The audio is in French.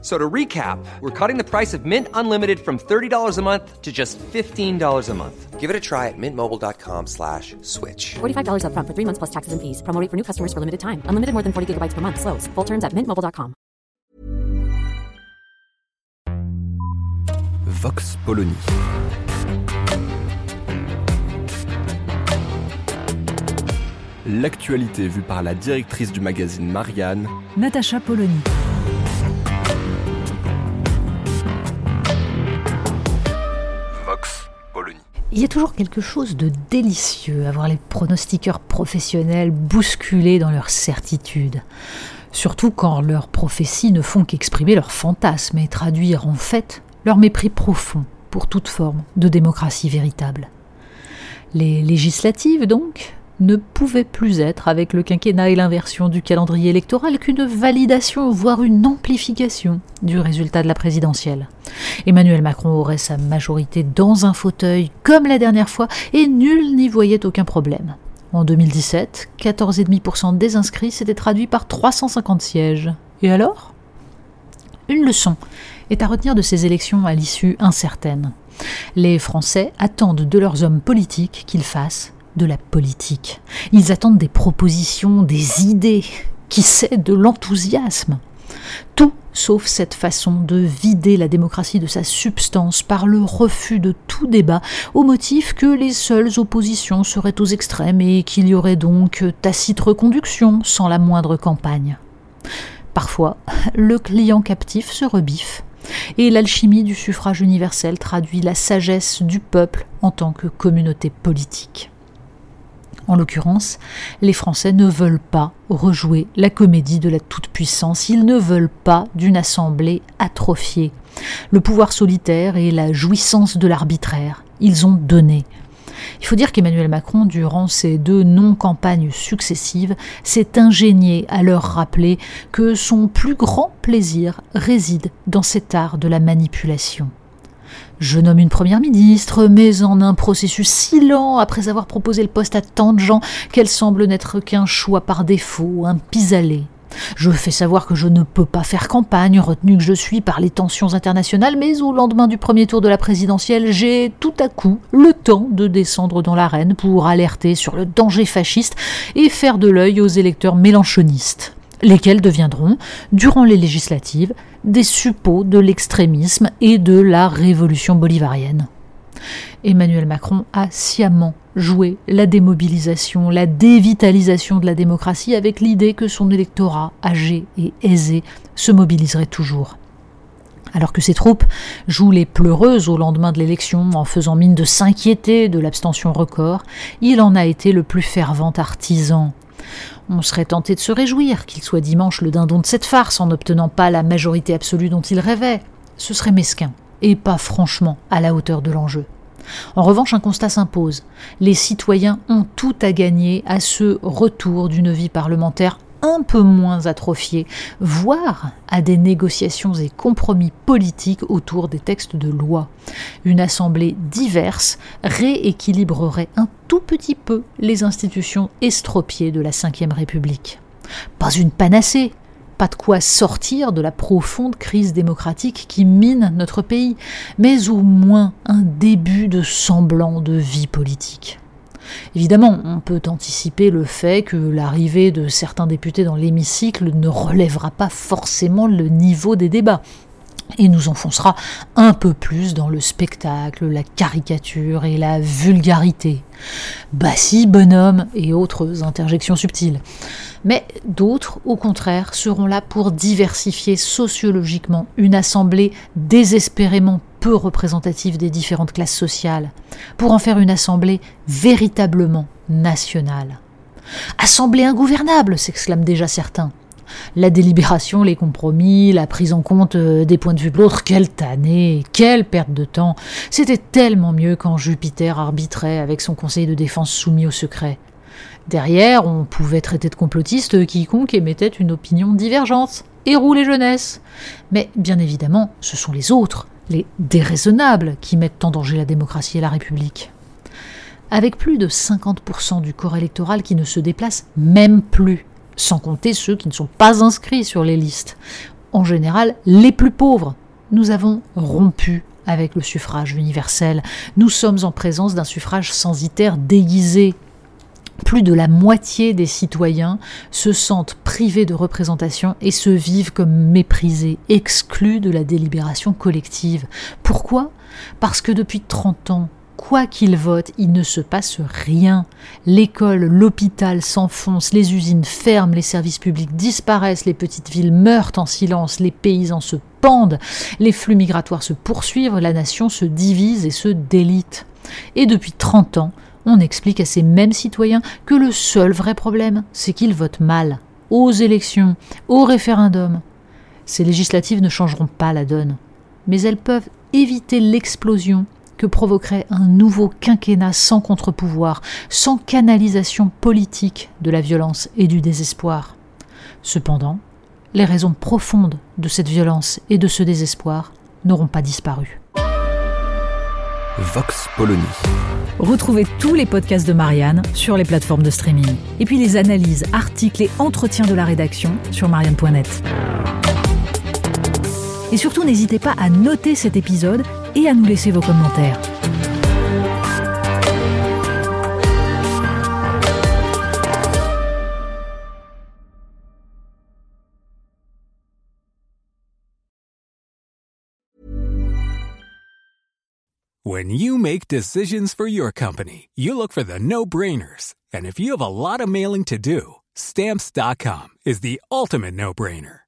So to recap, we're cutting the price of Mint Unlimited from $30 a month to just $15 a month. Give it a try at mintmobile.com slash switch. $45 upfront for three months plus taxes and fees. Promo rate for new customers for limited time. Unlimited more than 40 gigabytes per month. Slows. Full terms at mintmobile.com. Vox Polony. L'actualité vue par la directrice du magazine Marianne, Natacha Polony. Il y a toujours quelque chose de délicieux à voir les pronostiqueurs professionnels bousculés dans leurs certitudes. Surtout quand leurs prophéties ne font qu'exprimer leurs fantasmes et traduire en fait leur mépris profond pour toute forme de démocratie véritable. Les législatives, donc, ne pouvaient plus être, avec le quinquennat et l'inversion du calendrier électoral, qu'une validation, voire une amplification du résultat de la présidentielle. Emmanuel Macron aurait sa majorité dans un fauteuil, comme la dernière fois, et nul n'y voyait aucun problème. En 2017, 14,5% des inscrits s'étaient traduits par 350 sièges. Et alors? Une leçon est à retenir de ces élections à l'issue incertaine. Les Français attendent de leurs hommes politiques qu'ils fassent de la politique. Ils attendent des propositions, des idées, qui sait, de l'enthousiasme. Tout sauf cette façon de vider la démocratie de sa substance par le refus de tout débat au motif que les seules oppositions seraient aux extrêmes et qu'il y aurait donc tacite reconduction sans la moindre campagne. Parfois, le client captif se rebiffe et l'alchimie du suffrage universel traduit la sagesse du peuple en tant que communauté politique. En l'occurrence, les Français ne veulent pas rejouer la comédie de la toute-puissance, ils ne veulent pas d'une assemblée atrophiée. Le pouvoir solitaire et la jouissance de l'arbitraire, ils ont donné. Il faut dire qu'Emmanuel Macron, durant ces deux non-campagnes successives, s'est ingénié à leur rappeler que son plus grand plaisir réside dans cet art de la manipulation. Je nomme une première ministre, mais en un processus si lent après avoir proposé le poste à tant de gens qu'elle semble n'être qu'un choix par défaut, un pis-aller. Je fais savoir que je ne peux pas faire campagne, retenu que je suis par les tensions internationales, mais au lendemain du premier tour de la présidentielle, j'ai tout à coup le temps de descendre dans l'arène pour alerter sur le danger fasciste et faire de l'œil aux électeurs mélanchonistes lesquels deviendront, durant les législatives, des suppôts de l'extrémisme et de la révolution bolivarienne. Emmanuel Macron a sciemment joué la démobilisation, la dévitalisation de la démocratie avec l'idée que son électorat âgé et aisé se mobiliserait toujours. Alors que ses troupes jouent les pleureuses au lendemain de l'élection en faisant mine de s'inquiéter de l'abstention record, il en a été le plus fervent artisan. On serait tenté de se réjouir qu'il soit dimanche le dindon de cette farce en n'obtenant pas la majorité absolue dont il rêvait. Ce serait mesquin, et pas franchement à la hauteur de l'enjeu. En revanche, un constat s'impose. Les citoyens ont tout à gagner à ce retour d'une vie parlementaire un peu moins atrophiée, voire à des négociations et compromis politiques autour des textes de loi. Une assemblée diverse rééquilibrerait un tout petit peu les institutions estropiées de la Ve République. Pas une panacée, pas de quoi sortir de la profonde crise démocratique qui mine notre pays, mais au moins un début de semblant de vie politique. Évidemment, on peut anticiper le fait que l'arrivée de certains députés dans l'hémicycle ne relèvera pas forcément le niveau des débats et nous enfoncera un peu plus dans le spectacle, la caricature et la vulgarité. Bah si, bonhomme et autres interjections subtiles. Mais d'autres, au contraire, seront là pour diversifier sociologiquement une assemblée désespérément peu représentative des différentes classes sociales, pour en faire une assemblée véritablement nationale. Assemblée ingouvernable, s'exclament déjà certains. La délibération, les compromis, la prise en compte euh, des points de vue de l'autre, quelle tannée, quelle perte de temps. C'était tellement mieux quand Jupiter arbitrait avec son conseil de défense soumis au secret. Derrière, on pouvait traiter de complotiste quiconque émettait une opinion divergente. et rouler jeunesse. Mais bien évidemment, ce sont les autres, les déraisonnables, qui mettent en danger la démocratie et la République. Avec plus de 50% du corps électoral qui ne se déplace même plus, sans compter ceux qui ne sont pas inscrits sur les listes. En général, les plus pauvres. Nous avons rompu avec le suffrage universel. Nous sommes en présence d'un suffrage censitaire déguisé. Plus de la moitié des citoyens se sentent privés de représentation et se vivent comme méprisés, exclus de la délibération collective. Pourquoi? Parce que depuis 30 ans, quoi qu'ils votent, il ne se passe rien. L'école, l'hôpital s'enfoncent, les usines ferment, les services publics disparaissent, les petites villes meurent en silence, les paysans se pendent, les flux migratoires se poursuivent, la nation se divise et se délite. Et depuis 30 ans, on explique à ces mêmes citoyens que le seul vrai problème, c'est qu'ils votent mal, aux élections, au référendum. Ces législatives ne changeront pas la donne, mais elles peuvent éviter l'explosion que provoquerait un nouveau quinquennat sans contre-pouvoir, sans canalisation politique de la violence et du désespoir. Cependant, les raisons profondes de cette violence et de ce désespoir n'auront pas disparu. Vox Polony. Retrouvez tous les podcasts de Marianne sur les plateformes de streaming. Et puis les analyses, articles et entretiens de la rédaction sur marianne.net. Et surtout, n'hésitez pas à noter cet épisode et à nous laisser vos commentaires. When you make decisions for your company, you look for the no-brainers. And if you have a lot of mailing to do, stamps.com is the ultimate no-brainer.